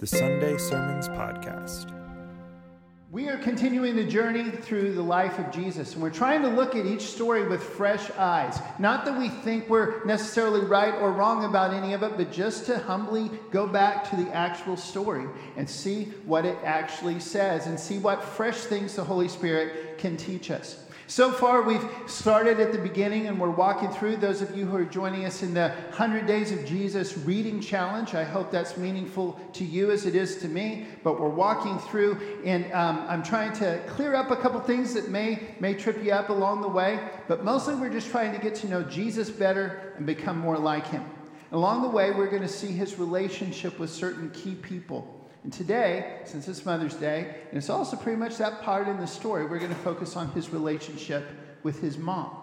the Sunday Sermons Podcast. We are continuing the journey through the life of Jesus, and we're trying to look at each story with fresh eyes. Not that we think we're necessarily right or wrong about any of it, but just to humbly go back to the actual story and see what it actually says and see what fresh things the Holy Spirit can teach us. So far, we've started at the beginning and we're walking through. Those of you who are joining us in the 100 Days of Jesus reading challenge, I hope that's meaningful to you as it is to me. But we're walking through, and um, I'm trying to clear up a couple things that may, may trip you up along the way. But mostly, we're just trying to get to know Jesus better and become more like him. Along the way, we're going to see his relationship with certain key people. And today, since it's Mother's Day, and it's also pretty much that part in the story, we're going to focus on his relationship with his mom.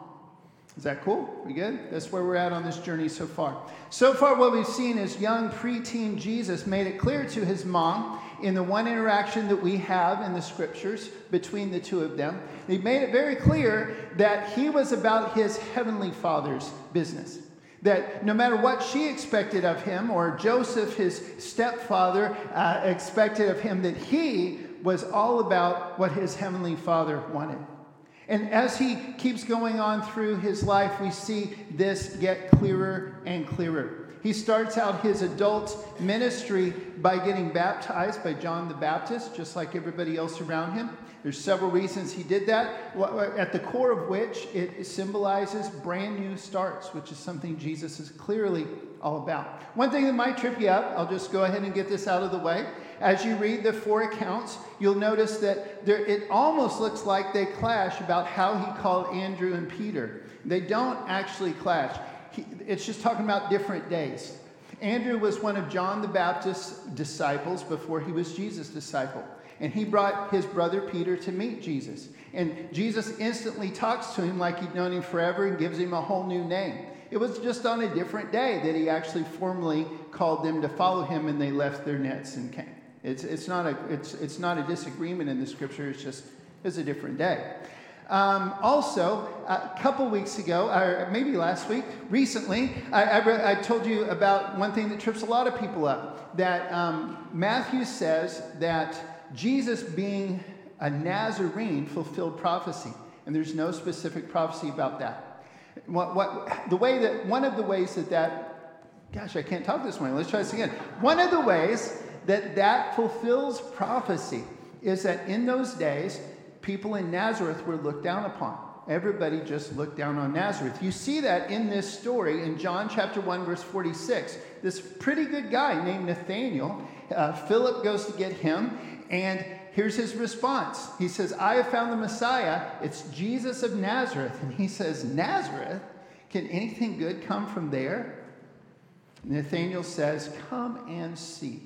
Is that cool? We good? That's where we're at on this journey so far. So far, what we've seen is young preteen Jesus made it clear to his mom in the one interaction that we have in the scriptures between the two of them. He made it very clear that he was about his heavenly father's business. That no matter what she expected of him, or Joseph, his stepfather, uh, expected of him, that he was all about what his heavenly father wanted. And as he keeps going on through his life, we see this get clearer and clearer. He starts out his adult ministry by getting baptized by John the Baptist, just like everybody else around him. There's several reasons he did that, at the core of which it symbolizes brand new starts, which is something Jesus is clearly all about. One thing that might trip you up, I'll just go ahead and get this out of the way. As you read the four accounts, you'll notice that there, it almost looks like they clash about how he called Andrew and Peter. They don't actually clash it's just talking about different days. Andrew was one of John the Baptist's disciples before he was Jesus' disciple. And he brought his brother Peter to meet Jesus. And Jesus instantly talks to him like he'd known him forever and gives him a whole new name. It was just on a different day that he actually formally called them to follow him and they left their nets and came. It's, it's, not, a, it's, it's not a disagreement in the scripture, it's just it's a different day. Um, also, a couple weeks ago, or maybe last week, recently, I, I, I, told you about one thing that trips a lot of people up. That um, Matthew says that Jesus, being a Nazarene, fulfilled prophecy, and there's no specific prophecy about that. What, what, the way that one of the ways that that, gosh, I can't talk this morning. Let's try this again. One of the ways that that fulfills prophecy is that in those days people in Nazareth were looked down upon. Everybody just looked down on Nazareth. You see that in this story in John chapter 1, verse 46. This pretty good guy named Nathaniel, uh, Philip goes to get him, and here's his response. He says, I have found the Messiah. It's Jesus of Nazareth. And he says, Nazareth? Can anything good come from there? Nathaniel says, Come and see.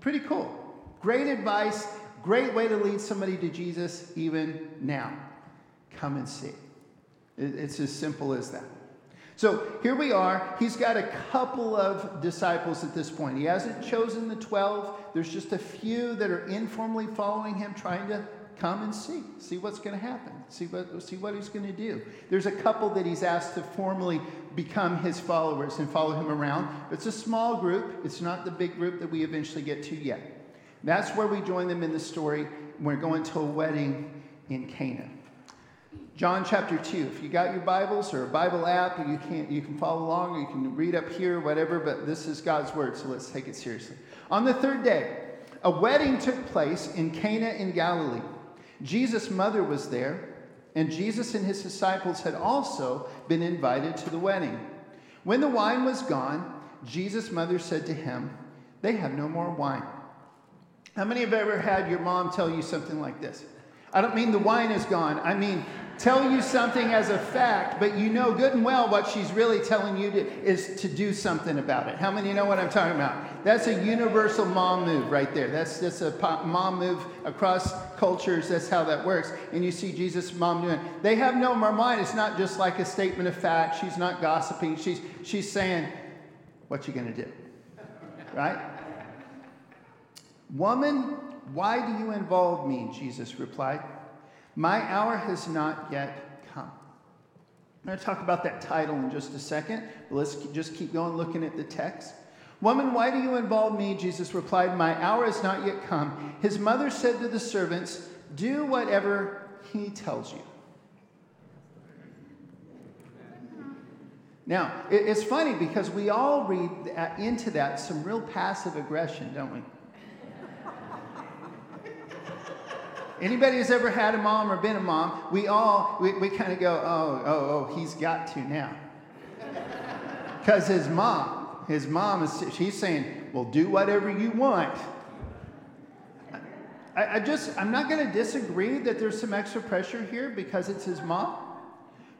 Pretty cool. Great advice Great way to lead somebody to Jesus even now. Come and see. It's as simple as that. So here we are. He's got a couple of disciples at this point. He hasn't chosen the 12. There's just a few that are informally following him, trying to come and see, see what's going to happen, see what, see what he's going to do. There's a couple that he's asked to formally become his followers and follow him around. It's a small group, it's not the big group that we eventually get to yet. That's where we join them in the story. We're going to a wedding in Cana. John chapter 2. If you got your Bibles or a Bible app, you can, you can follow along, you can read up here, whatever, but this is God's word, so let's take it seriously. On the third day, a wedding took place in Cana in Galilee. Jesus' mother was there, and Jesus and his disciples had also been invited to the wedding. When the wine was gone, Jesus' mother said to him, They have no more wine. How many have ever had your mom tell you something like this? I don't mean the wine is gone. I mean, tell you something as a fact, but you know good and well what she's really telling you to, is to do something about it. How many know what I'm talking about? That's a universal mom move right there. That's just a mom move across cultures. That's how that works. And you see Jesus' mom doing. They have no more mind. It's not just like a statement of fact. She's not gossiping. She's she's saying, "What you gonna do?" Right? Woman, why do you involve me? Jesus replied. My hour has not yet come. I'm going to talk about that title in just a second, but let's just keep going looking at the text. Woman, why do you involve me? Jesus replied, My hour has not yet come. His mother said to the servants, Do whatever he tells you. Now, it's funny because we all read into that some real passive aggression, don't we? Anybody who's ever had a mom or been a mom, we all, we, we kind of go, oh, oh, oh, he's got to now. Because his mom, his mom is, she's saying, well, do whatever you want. I, I just, I'm not going to disagree that there's some extra pressure here because it's his mom.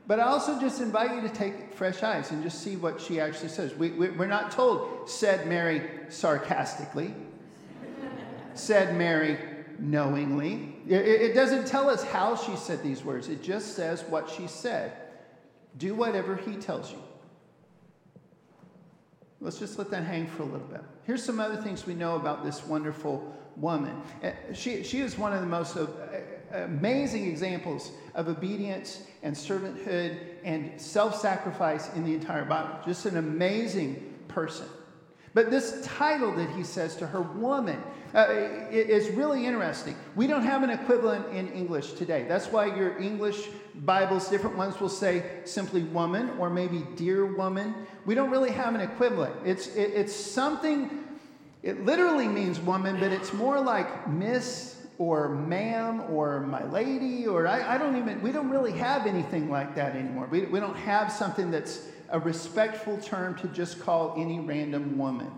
But I also just invite you to take fresh eyes and just see what she actually says. We, we, we're not told, said Mary sarcastically, said Mary knowingly. It, it doesn't tell us how she said these words, it just says what she said. Do whatever he tells you. Let's just let that hang for a little bit. Here's some other things we know about this wonderful woman. Uh, she, she is one of the most uh, amazing examples of obedience and servanthood and self sacrifice in the entire Bible. Just an amazing person. But this title that he says to her, woman, uh, is really interesting. We don't have an equivalent in English today. That's why your English Bibles, different ones will say simply woman or maybe dear woman. We don't really have an equivalent. It's, it, it's something, it literally means woman, but it's more like miss or ma'am or my lady or I, I don't even, we don't really have anything like that anymore. We, we don't have something that's a respectful term to just call any random woman.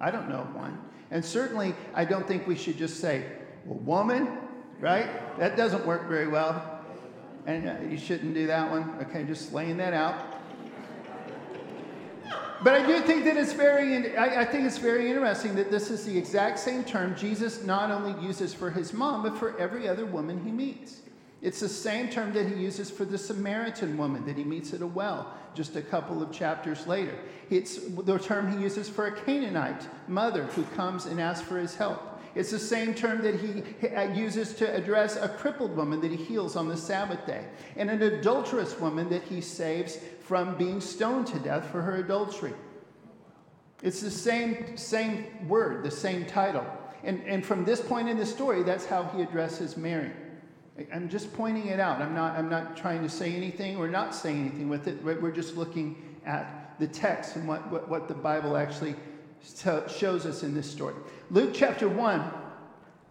I don't know one. And certainly, I don't think we should just say, well, woman, right? That doesn't work very well. And uh, you shouldn't do that one. Okay, just laying that out. But I do think that it's very, I, I think it's very interesting that this is the exact same term Jesus not only uses for his mom, but for every other woman he meets. It's the same term that he uses for the Samaritan woman that he meets at a well just a couple of chapters later. It's the term he uses for a Canaanite mother who comes and asks for his help. It's the same term that he uh, uses to address a crippled woman that he heals on the Sabbath day, and an adulterous woman that he saves from being stoned to death for her adultery. It's the same, same word, the same title. And, and from this point in the story, that's how he addresses Mary. I'm just pointing it out. I'm not, I'm not trying to say anything or not say anything with it. We're just looking at the text and what, what, what the Bible actually shows us in this story. Luke chapter 1,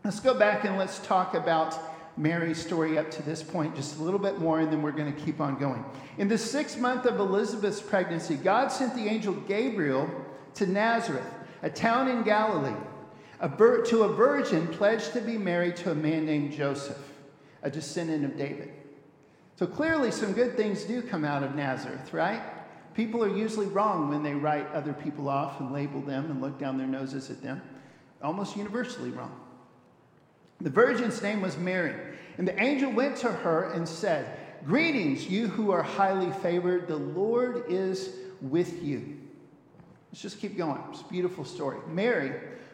let's go back and let's talk about Mary's story up to this point just a little bit more, and then we're going to keep on going. In the sixth month of Elizabeth's pregnancy, God sent the angel Gabriel to Nazareth, a town in Galilee, a vir- to a virgin pledged to be married to a man named Joseph a descendant of David. So clearly, some good things do come out of Nazareth, right? People are usually wrong when they write other people off and label them and look down their noses at them. Almost universally wrong. The virgin's name was Mary, and the angel went to her and said, Greetings, you who are highly favored, the Lord is with you. Let's just keep going. It's a beautiful story. Mary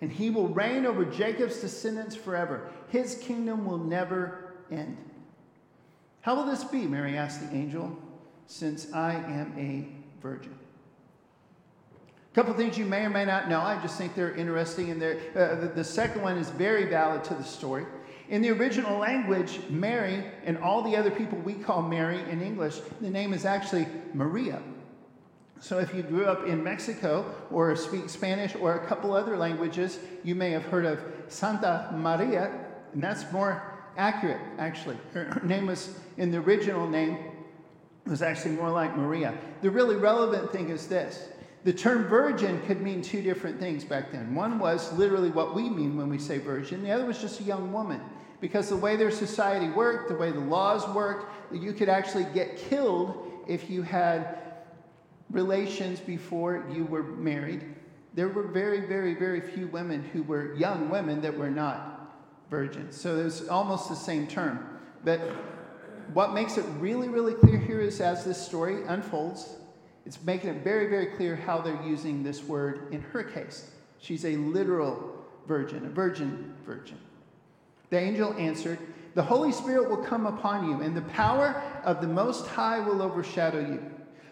and he will reign over Jacob's descendants forever. His kingdom will never end. How will this be? Mary asked the angel, since I am a virgin. A couple things you may or may not know. I just think they're interesting. And they're, uh, the, the second one is very valid to the story. In the original language, Mary and all the other people we call Mary in English, the name is actually Maria. So, if you grew up in Mexico or speak Spanish or a couple other languages, you may have heard of Santa Maria, and that's more accurate, actually. Her, name was, in the original name, was actually more like Maria. The really relevant thing is this the term virgin could mean two different things back then. One was literally what we mean when we say virgin, the other was just a young woman. Because the way their society worked, the way the laws worked, you could actually get killed if you had relations before you were married. there were very, very, very few women who were young women that were not virgins. So it's almost the same term. But what makes it really, really clear here is as this story unfolds, it's making it very, very clear how they're using this word in her case. She's a literal virgin, a virgin virgin. The angel answered, The Holy Spirit will come upon you, and the power of the Most High will overshadow you.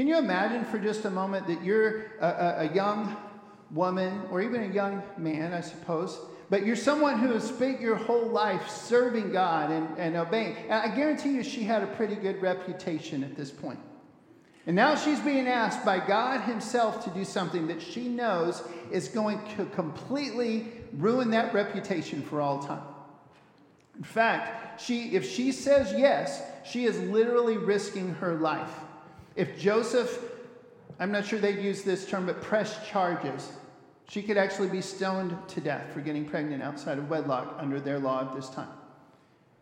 Can you imagine for just a moment that you're a, a, a young woman, or even a young man, I suppose, but you're someone who has spent your whole life serving God and, and obeying. And I guarantee you she had a pretty good reputation at this point. And now she's being asked by God Himself to do something that she knows is going to completely ruin that reputation for all time. In fact, she, if she says yes, she is literally risking her life. If Joseph, I'm not sure they'd use this term, but pressed charges, she could actually be stoned to death for getting pregnant outside of wedlock under their law at this time.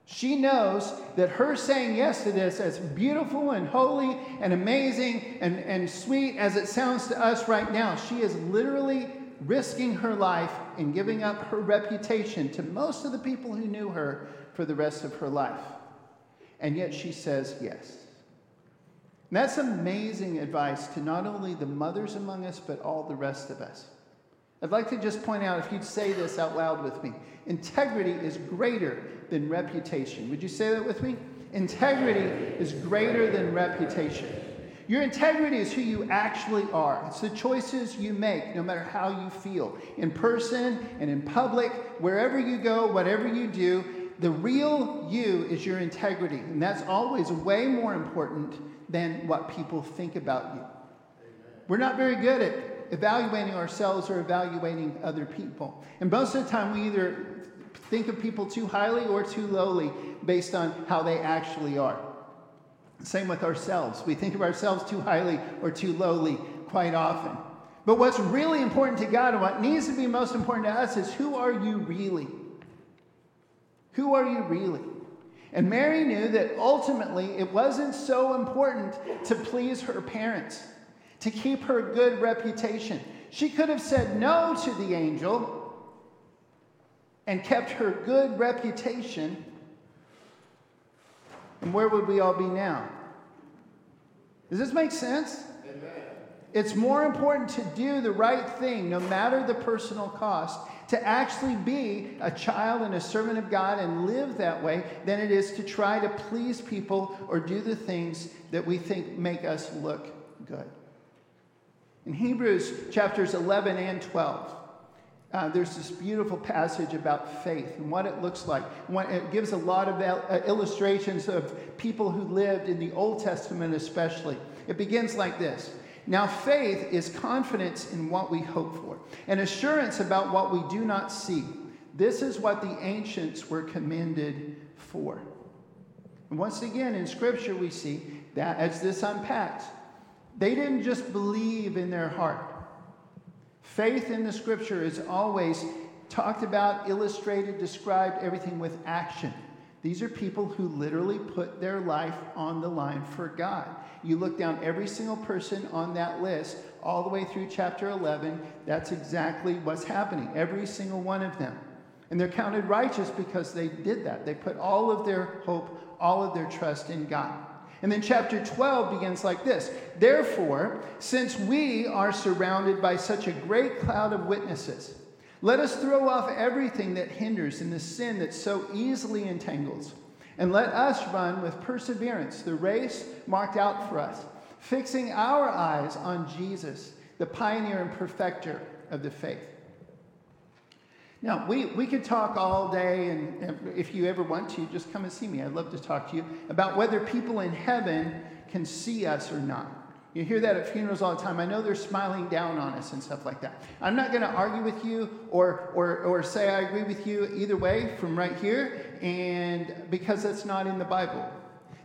She knows that her saying yes to this, as beautiful and holy and amazing and, and sweet as it sounds to us right now, she is literally risking her life and giving up her reputation to most of the people who knew her for the rest of her life. And yet she says yes. And that's amazing advice to not only the mothers among us, but all the rest of us. I'd like to just point out, if you'd say this out loud with me integrity is greater than reputation. Would you say that with me? Integrity is greater than reputation. Your integrity is who you actually are. It's the choices you make, no matter how you feel, in person and in public, wherever you go, whatever you do. The real you is your integrity. And that's always way more important than what people think about you. We're not very good at evaluating ourselves or evaluating other people. And most of the time, we either think of people too highly or too lowly based on how they actually are. Same with ourselves. We think of ourselves too highly or too lowly quite often. But what's really important to God and what needs to be most important to us is who are you really? Who are you really? And Mary knew that ultimately it wasn't so important to please her parents to keep her good reputation. She could have said no to the angel and kept her good reputation. And where would we all be now? Does this make sense? Amen. It's more important to do the right thing, no matter the personal cost, to actually be a child and a servant of God and live that way than it is to try to please people or do the things that we think make us look good. In Hebrews chapters 11 and 12, uh, there's this beautiful passage about faith and what it looks like. It gives a lot of uh, illustrations of people who lived in the Old Testament, especially. It begins like this Now, faith is confidence in what we hope for, and assurance about what we do not see. This is what the ancients were commended for. And once again, in Scripture, we see that as this unpacks, they didn't just believe in their heart. Faith in the scripture is always talked about, illustrated, described, everything with action. These are people who literally put their life on the line for God. You look down every single person on that list, all the way through chapter 11, that's exactly what's happening. Every single one of them. And they're counted righteous because they did that. They put all of their hope, all of their trust in God. And then chapter 12 begins like this Therefore, since we are surrounded by such a great cloud of witnesses, let us throw off everything that hinders and the sin that so easily entangles. And let us run with perseverance the race marked out for us, fixing our eyes on Jesus, the pioneer and perfecter of the faith. Now, we, we could talk all day, and, and if you ever want to, just come and see me. I'd love to talk to you about whether people in heaven can see us or not. You hear that at funerals all the time. I know they're smiling down on us and stuff like that. I'm not going to argue with you or, or, or say I agree with you either way from right here, and because that's not in the Bible.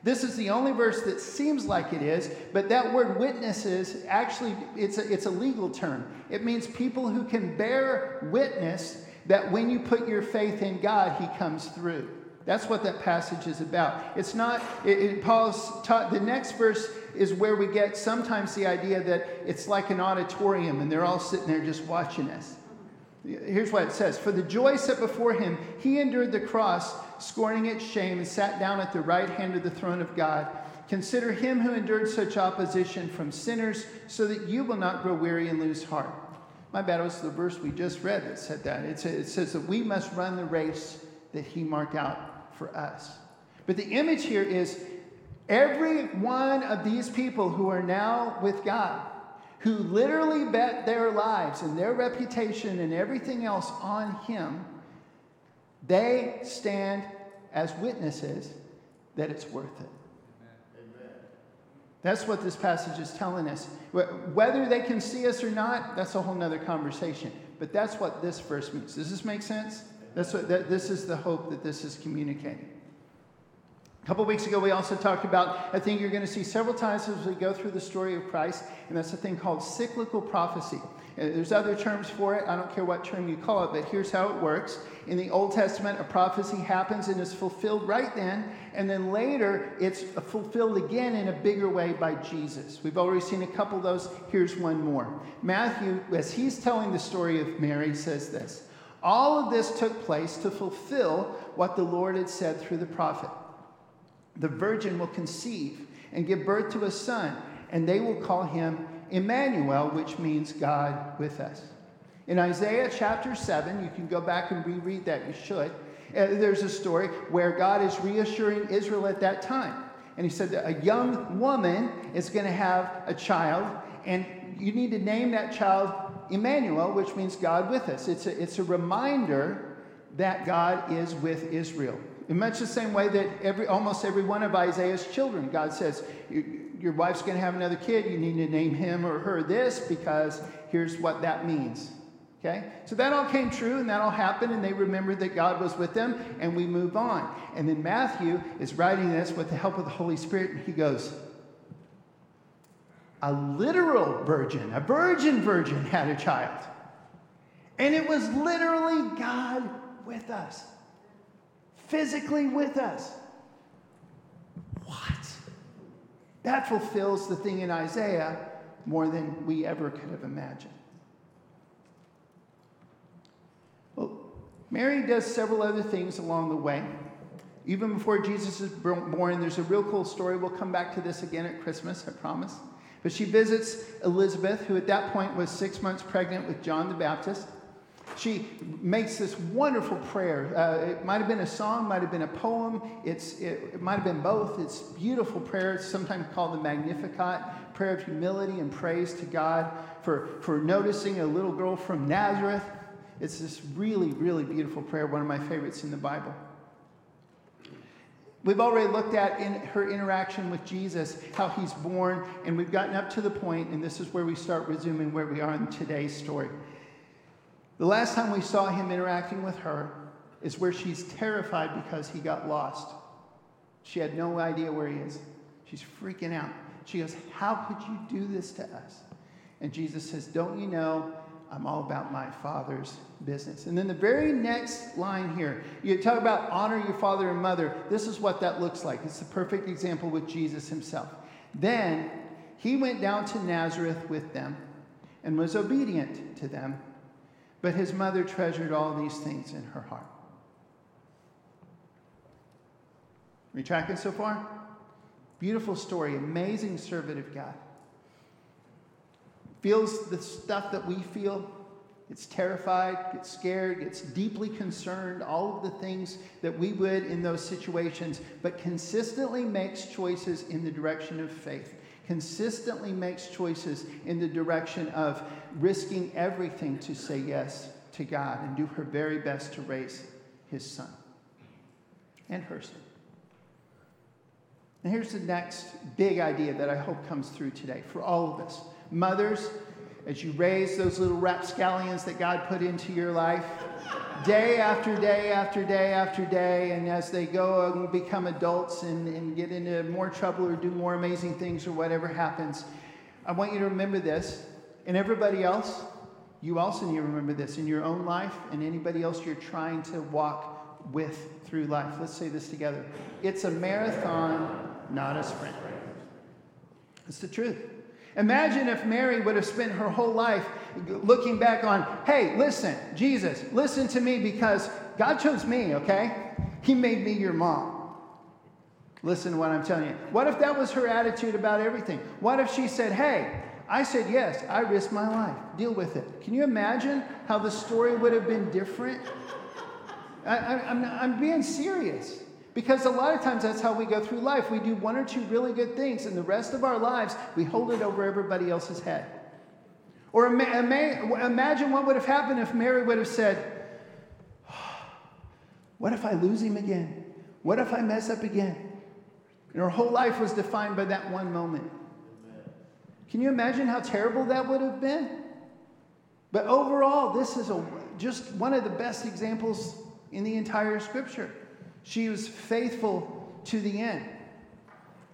This is the only verse that seems like it is, but that word witnesses actually it's a, it's a legal term. It means people who can bear witness that when you put your faith in God, He comes through. That's what that passage is about. It's not, it, it, Paul's taught, the next verse is where we get sometimes the idea that it's like an auditorium and they're all sitting there just watching us. Here's what it says For the joy set before him, he endured the cross, scorning its shame, and sat down at the right hand of the throne of God. Consider him who endured such opposition from sinners, so that you will not grow weary and lose heart. My bad, it was the verse we just read that said that. It says that we must run the race that he marked out for us. But the image here is every one of these people who are now with God, who literally bet their lives and their reputation and everything else on Him, they stand as witnesses that it's worth it. That's what this passage is telling us. Whether they can see us or not, that's a whole nother conversation. But that's what this verse means. Does this make sense? That's what, that, this is the hope that this is communicating. A couple weeks ago, we also talked about a thing you're going to see several times as we go through the story of Christ, and that's a thing called cyclical prophecy. Uh, there's other terms for it. I don't care what term you call it, but here's how it works. In the Old Testament, a prophecy happens and is fulfilled right then, and then later it's fulfilled again in a bigger way by Jesus. We've already seen a couple of those. Here's one more. Matthew, as he's telling the story of Mary, says this all of this took place to fulfill what the Lord had said through the prophet. The virgin will conceive and give birth to a son, and they will call him Emmanuel, which means God with us. In Isaiah chapter 7, you can go back and reread that, you should. Uh, there's a story where God is reassuring Israel at that time. And he said that a young woman is going to have a child, and you need to name that child Emmanuel, which means God with us. It's a, it's a reminder that God is with Israel. In much the same way that every, almost every one of Isaiah's children, God says, Your wife's going to have another kid. You need to name him or her this because here's what that means. Okay? So that all came true and that all happened, and they remembered that God was with them, and we move on. And then Matthew is writing this with the help of the Holy Spirit, and he goes, a literal virgin, a virgin virgin had a child. And it was literally God with us, physically with us. What? That fulfills the thing in Isaiah more than we ever could have imagined. Well, Mary does several other things along the way. Even before Jesus is born, there's a real cool story. We'll come back to this again at Christmas, I promise. But she visits Elizabeth, who at that point was six months pregnant with John the Baptist. She makes this wonderful prayer. Uh, it might have been a song, might have been a poem. It's, it, it might have been both. It's beautiful prayer. It's sometimes called the Magnificat, prayer of humility and praise to God for, for noticing a little girl from Nazareth. It's this really, really beautiful prayer, one of my favorites in the Bible. We've already looked at in her interaction with Jesus, how he's born, and we've gotten up to the point, and this is where we start resuming where we are in today's story. The last time we saw him interacting with her is where she's terrified because he got lost. She had no idea where he is. She's freaking out. She goes, How could you do this to us? And Jesus says, Don't you know I'm all about my father's business. And then the very next line here, you talk about honor your father and mother. This is what that looks like. It's the perfect example with Jesus himself. Then he went down to Nazareth with them and was obedient to them, but his mother treasured all these things in her heart. Are you tracking so far? Beautiful story, amazing servant of God feels the stuff that we feel, gets terrified, gets scared, gets deeply concerned, all of the things that we would in those situations, but consistently makes choices in the direction of faith, consistently makes choices in the direction of risking everything to say yes to God and do her very best to raise his son and her son. And here's the next big idea that I hope comes through today for all of us. Mothers, as you raise those little rapscallions that God put into your life, day after day after day after day, and as they go and become adults and, and get into more trouble or do more amazing things or whatever happens, I want you to remember this. And everybody else, you also need to remember this in your own life and anybody else you're trying to walk with through life. Let's say this together. It's a marathon, not a sprint. It's the truth. Imagine if Mary would have spent her whole life looking back on, hey, listen, Jesus, listen to me because God chose me, okay? He made me your mom. Listen to what I'm telling you. What if that was her attitude about everything? What if she said, hey, I said yes, I risked my life, deal with it? Can you imagine how the story would have been different? I, am being serious. Because a lot of times that's how we go through life. We do one or two really good things, and the rest of our lives, we hold it over everybody else's head. Or ima- imagine what would have happened if Mary would have said, What if I lose him again? What if I mess up again? And her whole life was defined by that one moment. Can you imagine how terrible that would have been? But overall, this is a, just one of the best examples in the entire scripture. She was faithful to the end.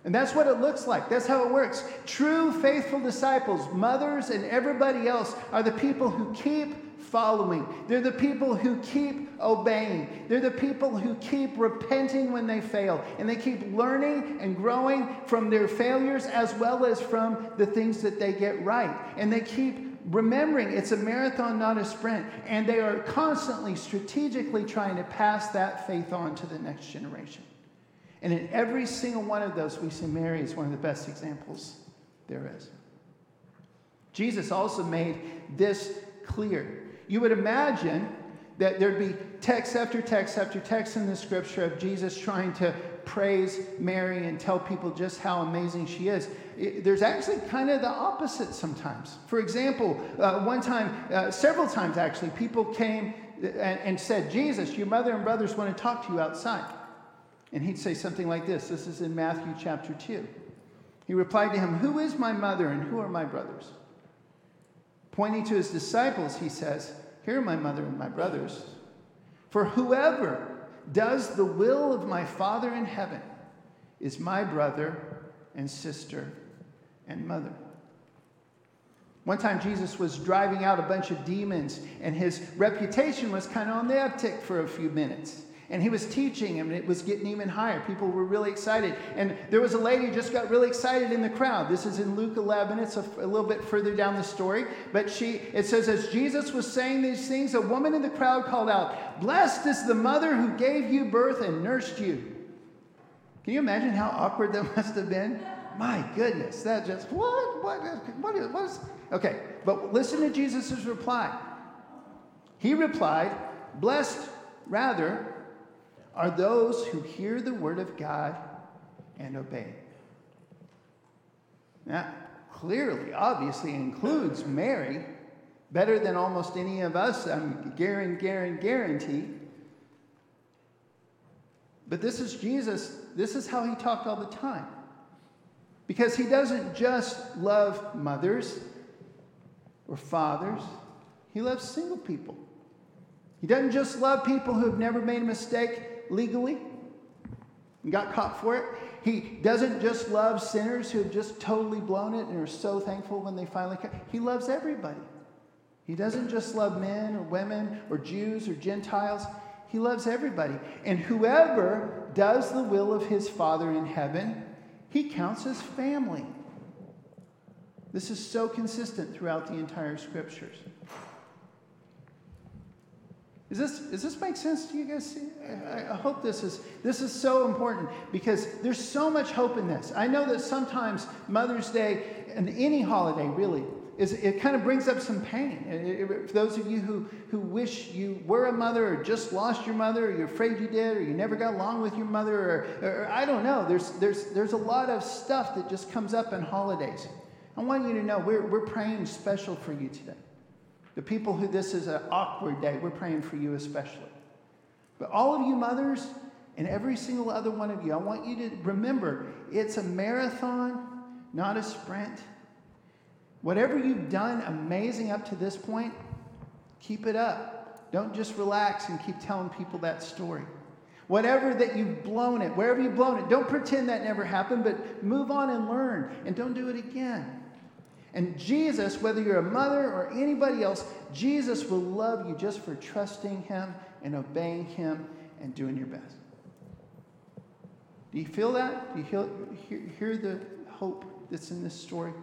And that's what it looks like. That's how it works. True faithful disciples, mothers, and everybody else are the people who keep following. They're the people who keep obeying. They're the people who keep repenting when they fail. And they keep learning and growing from their failures as well as from the things that they get right. And they keep remembering it's a marathon, not a sprint. And they are constantly, strategically trying to pass that faith on to the next generation. And in every single one of those, we see Mary as one of the best examples there is. Jesus also made this clear. You would imagine that there'd be text after text after text in the scripture of Jesus trying to praise Mary and tell people just how amazing she is. It, there's actually kind of the opposite sometimes. For example, uh, one time, uh, several times actually, people came and, and said, Jesus, your mother and brothers want to talk to you outside. And he'd say something like this this is in Matthew chapter 2. He replied to him, Who is my mother and who are my brothers? Pointing to his disciples, he says, Here are my mother and my brothers. For whoever does the will of my Father in heaven is my brother and sister and mother. One time, Jesus was driving out a bunch of demons, and his reputation was kind of on the uptick for a few minutes. And he was teaching him, and it was getting even higher. People were really excited. And there was a lady who just got really excited in the crowd. This is in Luke 11. It's a, a, little bit further down the story. But she, it says, as Jesus was saying these things, a woman in the crowd called out, Blessed is the mother who gave you birth and nursed you. Can you imagine how awkward that must have been? My goodness, that just, what? What, what, is, what is, okay, but listen to Jesus' reply. He replied, Blessed, rather, are those who hear the word of God and obey. That clearly, obviously includes Mary, better than almost any of us, I'm guarantee, guarantee. But this is Jesus, this is how he talked all the time. Because he doesn't just love mothers or fathers, he loves single people. He doesn't just love people who have never made a mistake, legally and got caught for it. He doesn't just love sinners who have just totally blown it and are so thankful when they finally come. He loves everybody. He doesn't just love men or women or Jews or Gentiles. He loves everybody. And whoever does the will of his Father in heaven, he counts as family. This is so consistent throughout the entire scriptures. Is this, does this make sense to you guys? I, I hope this is, this is so important because there's so much hope in this. I know that sometimes Mother's Day and any holiday really is, it kind of brings up some pain. It, it, for those of you who, who wish you were a mother or just lost your mother or you're afraid you did or you never got along with your mother or, or I don't know, there's, there's, there's a lot of stuff that just comes up in holidays. I want you to know we're, we're praying special for you today. The people who this is an awkward day, we're praying for you especially. But all of you mothers and every single other one of you, I want you to remember it's a marathon, not a sprint. Whatever you've done amazing up to this point, keep it up. Don't just relax and keep telling people that story. Whatever that you've blown it, wherever you've blown it, don't pretend that never happened, but move on and learn and don't do it again. And Jesus, whether you're a mother or anybody else, Jesus will love you just for trusting Him and obeying Him and doing your best. Do you feel that? Do you hear, hear the hope that's in this story?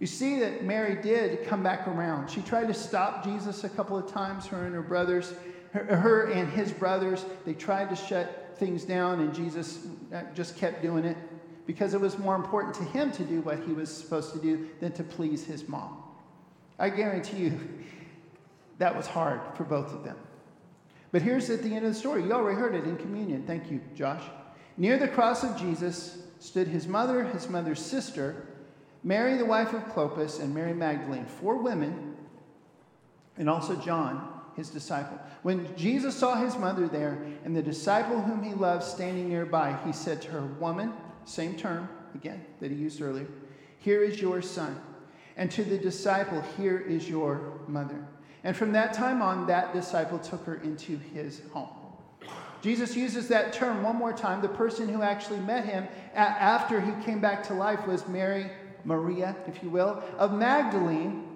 You see that Mary did come back around. She tried to stop Jesus a couple of times, her and her brothers, her, her and his brothers. They tried to shut things down, and Jesus just kept doing it because it was more important to him to do what he was supposed to do than to please his mom. I guarantee you that was hard for both of them. But here's at the end of the story. You already heard it in communion. Thank you, Josh. Near the cross of Jesus stood his mother, his mother's sister, Mary, the wife of Clopas, and Mary Magdalene, four women, and also John, his disciple. When Jesus saw his mother there and the disciple whom he loved standing nearby, he said to her, Woman, same term again that he used earlier, here is your son. And to the disciple, here is your mother. And from that time on, that disciple took her into his home. Jesus uses that term one more time. The person who actually met him after he came back to life was Mary, Maria, if you will, of Magdalene.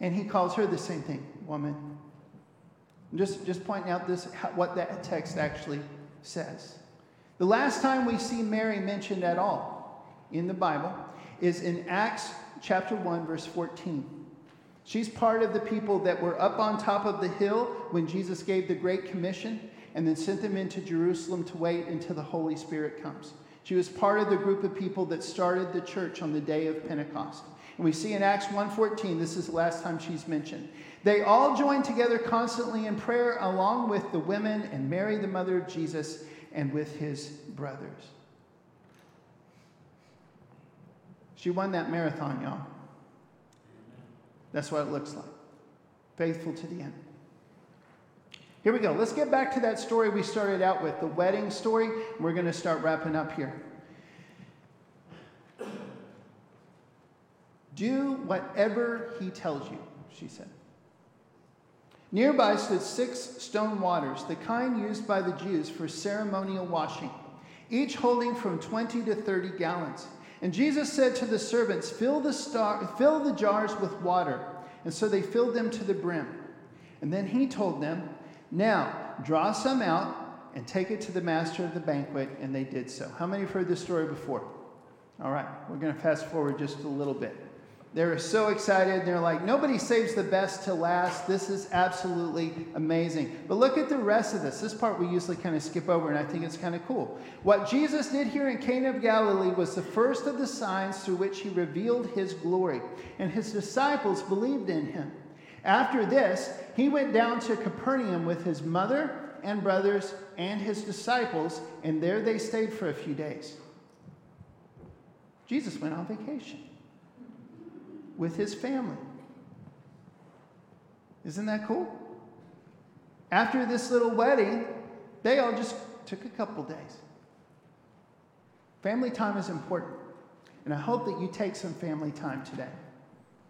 And he calls her the same thing, woman. just, just pointing out this, what that text actually says. The last time we see Mary mentioned at all in the Bible is in Acts chapter 1, verse 14. She's part of the people that were up on top of the hill when Jesus gave the Great Commission and then sent them into Jerusalem to wait until the Holy Spirit comes. She was part of the group of people that started the church on the day of Pentecost. And we see in Acts 1:14, this is the last time she's mentioned. They all joined together constantly in prayer along with the women and Mary the mother of Jesus and with his brothers. She won that marathon, y'all. That's what it looks like. Faithful to the end. Here we go. Let's get back to that story we started out with, the wedding story. We're going to start wrapping up here. Do whatever he tells you, she said. Nearby stood six stone waters, the kind used by the Jews for ceremonial washing, each holding from 20 to 30 gallons. And Jesus said to the servants, Fill the, star, fill the jars with water. And so they filled them to the brim. And then he told them, Now draw some out and take it to the master of the banquet. And they did so. How many have heard this story before? All right, we're going to fast forward just a little bit. They were so excited. They're like, nobody saves the best to last. This is absolutely amazing. But look at the rest of this. This part we usually kind of skip over, and I think it's kind of cool. What Jesus did here in Cana of Galilee was the first of the signs through which he revealed his glory, and his disciples believed in him. After this, he went down to Capernaum with his mother and brothers and his disciples, and there they stayed for a few days. Jesus went on vacation with his family. Isn't that cool? After this little wedding, they all just took a couple days. Family time is important. And I hope that you take some family time today.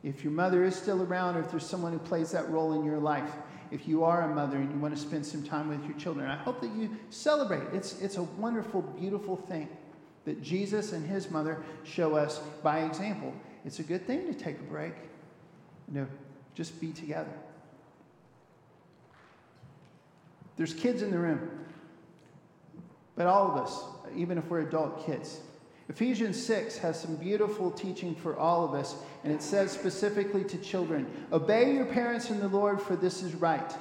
If your mother is still around, or if there's someone who plays that role in your life, if you are a mother and you want to spend some time with your children, I hope that you celebrate. It's, it's a wonderful, beautiful thing that Jesus and his mother show us by example it's a good thing to take a break and to just be together. There's kids in the room, but all of us, even if we're adult kids. Ephesians 6 has some beautiful teaching for all of us, and it says specifically to children Obey your parents in the Lord, for this is right.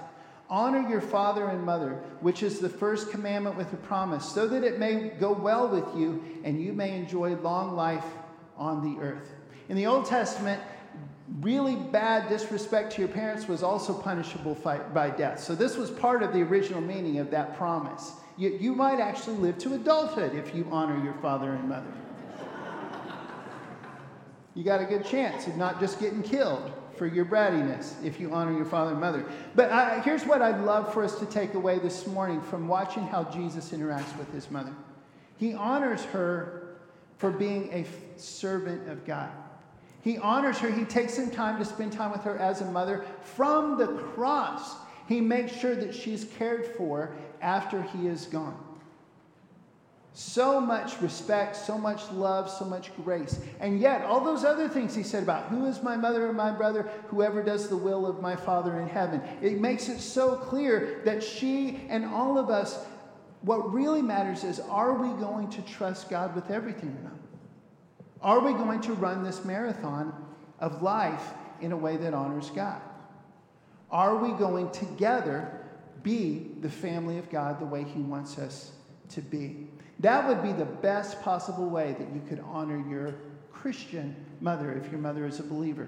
Honor your father and mother, which is the first commandment with a promise, so that it may go well with you and you may enjoy long life on the earth. In the Old Testament, really bad disrespect to your parents was also punishable by death. So, this was part of the original meaning of that promise. You, you might actually live to adulthood if you honor your father and mother. you got a good chance of not just getting killed for your brattiness if you honor your father and mother. But I, here's what I'd love for us to take away this morning from watching how Jesus interacts with his mother. He honors her for being a servant of God. He honors her. He takes some time to spend time with her as a mother. From the cross, he makes sure that she's cared for after he is gone. So much respect, so much love, so much grace. And yet, all those other things he said about who is my mother and my brother, whoever does the will of my Father in heaven, it makes it so clear that she and all of us, what really matters is are we going to trust God with everything or not? Are we going to run this marathon of life in a way that honors God? Are we going together be the family of God the way He wants us to be? That would be the best possible way that you could honor your Christian mother, if your mother is a believer,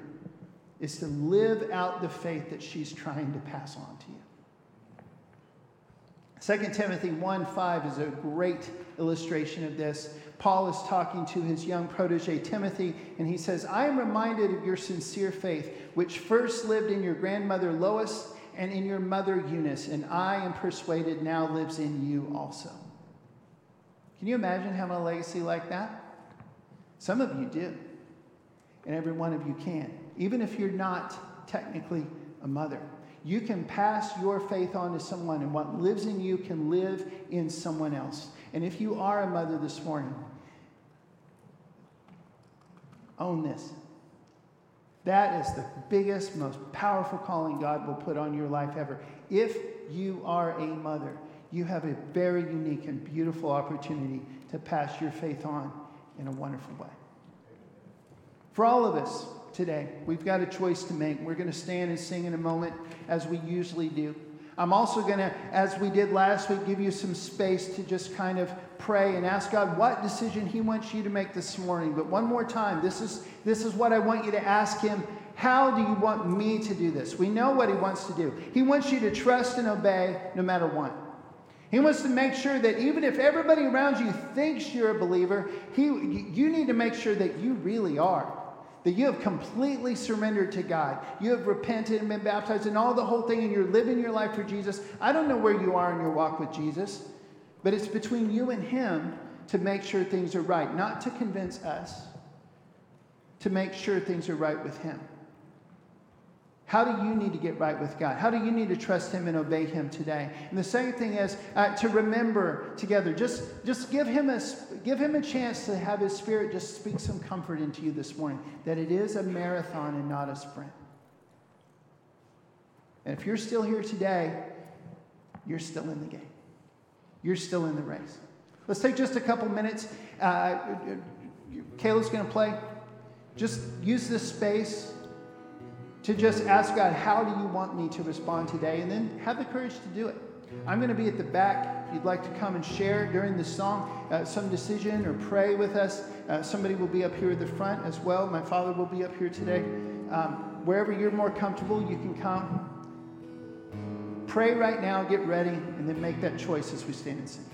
is to live out the faith that she's trying to pass on to you. 2 Timothy 1 5 is a great illustration of this. Paul is talking to his young protege Timothy, and he says, I am reminded of your sincere faith, which first lived in your grandmother Lois and in your mother Eunice, and I am persuaded now lives in you also. Can you imagine having a legacy like that? Some of you do, and every one of you can. Even if you're not technically a mother, you can pass your faith on to someone, and what lives in you can live in someone else. And if you are a mother this morning, own this. That is the biggest, most powerful calling God will put on your life ever. If you are a mother, you have a very unique and beautiful opportunity to pass your faith on in a wonderful way. For all of us today, we've got a choice to make. We're going to stand and sing in a moment as we usually do. I'm also going to, as we did last week, give you some space to just kind of pray and ask God what decision He wants you to make this morning. But one more time, this is, this is what I want you to ask Him. How do you want me to do this? We know what He wants to do. He wants you to trust and obey no matter what. He wants to make sure that even if everybody around you thinks you're a believer, he, you need to make sure that you really are. That you have completely surrendered to God. You have repented and been baptized and all the whole thing, and you're living your life for Jesus. I don't know where you are in your walk with Jesus, but it's between you and Him to make sure things are right, not to convince us, to make sure things are right with Him. How do you need to get right with God? How do you need to trust Him and obey Him today? And the second thing is uh, to remember together. Just, just give, him a, give Him a chance to have His Spirit just speak some comfort into you this morning that it is a marathon and not a sprint. And if you're still here today, you're still in the game, you're still in the race. Let's take just a couple minutes. Uh, Caleb's going to play. Just use this space to just ask God, how do you want me to respond today? And then have the courage to do it. I'm going to be at the back. If you'd like to come and share during the song uh, some decision or pray with us, uh, somebody will be up here at the front as well. My father will be up here today. Um, wherever you're more comfortable, you can come. Pray right now, get ready, and then make that choice as we stand and sing.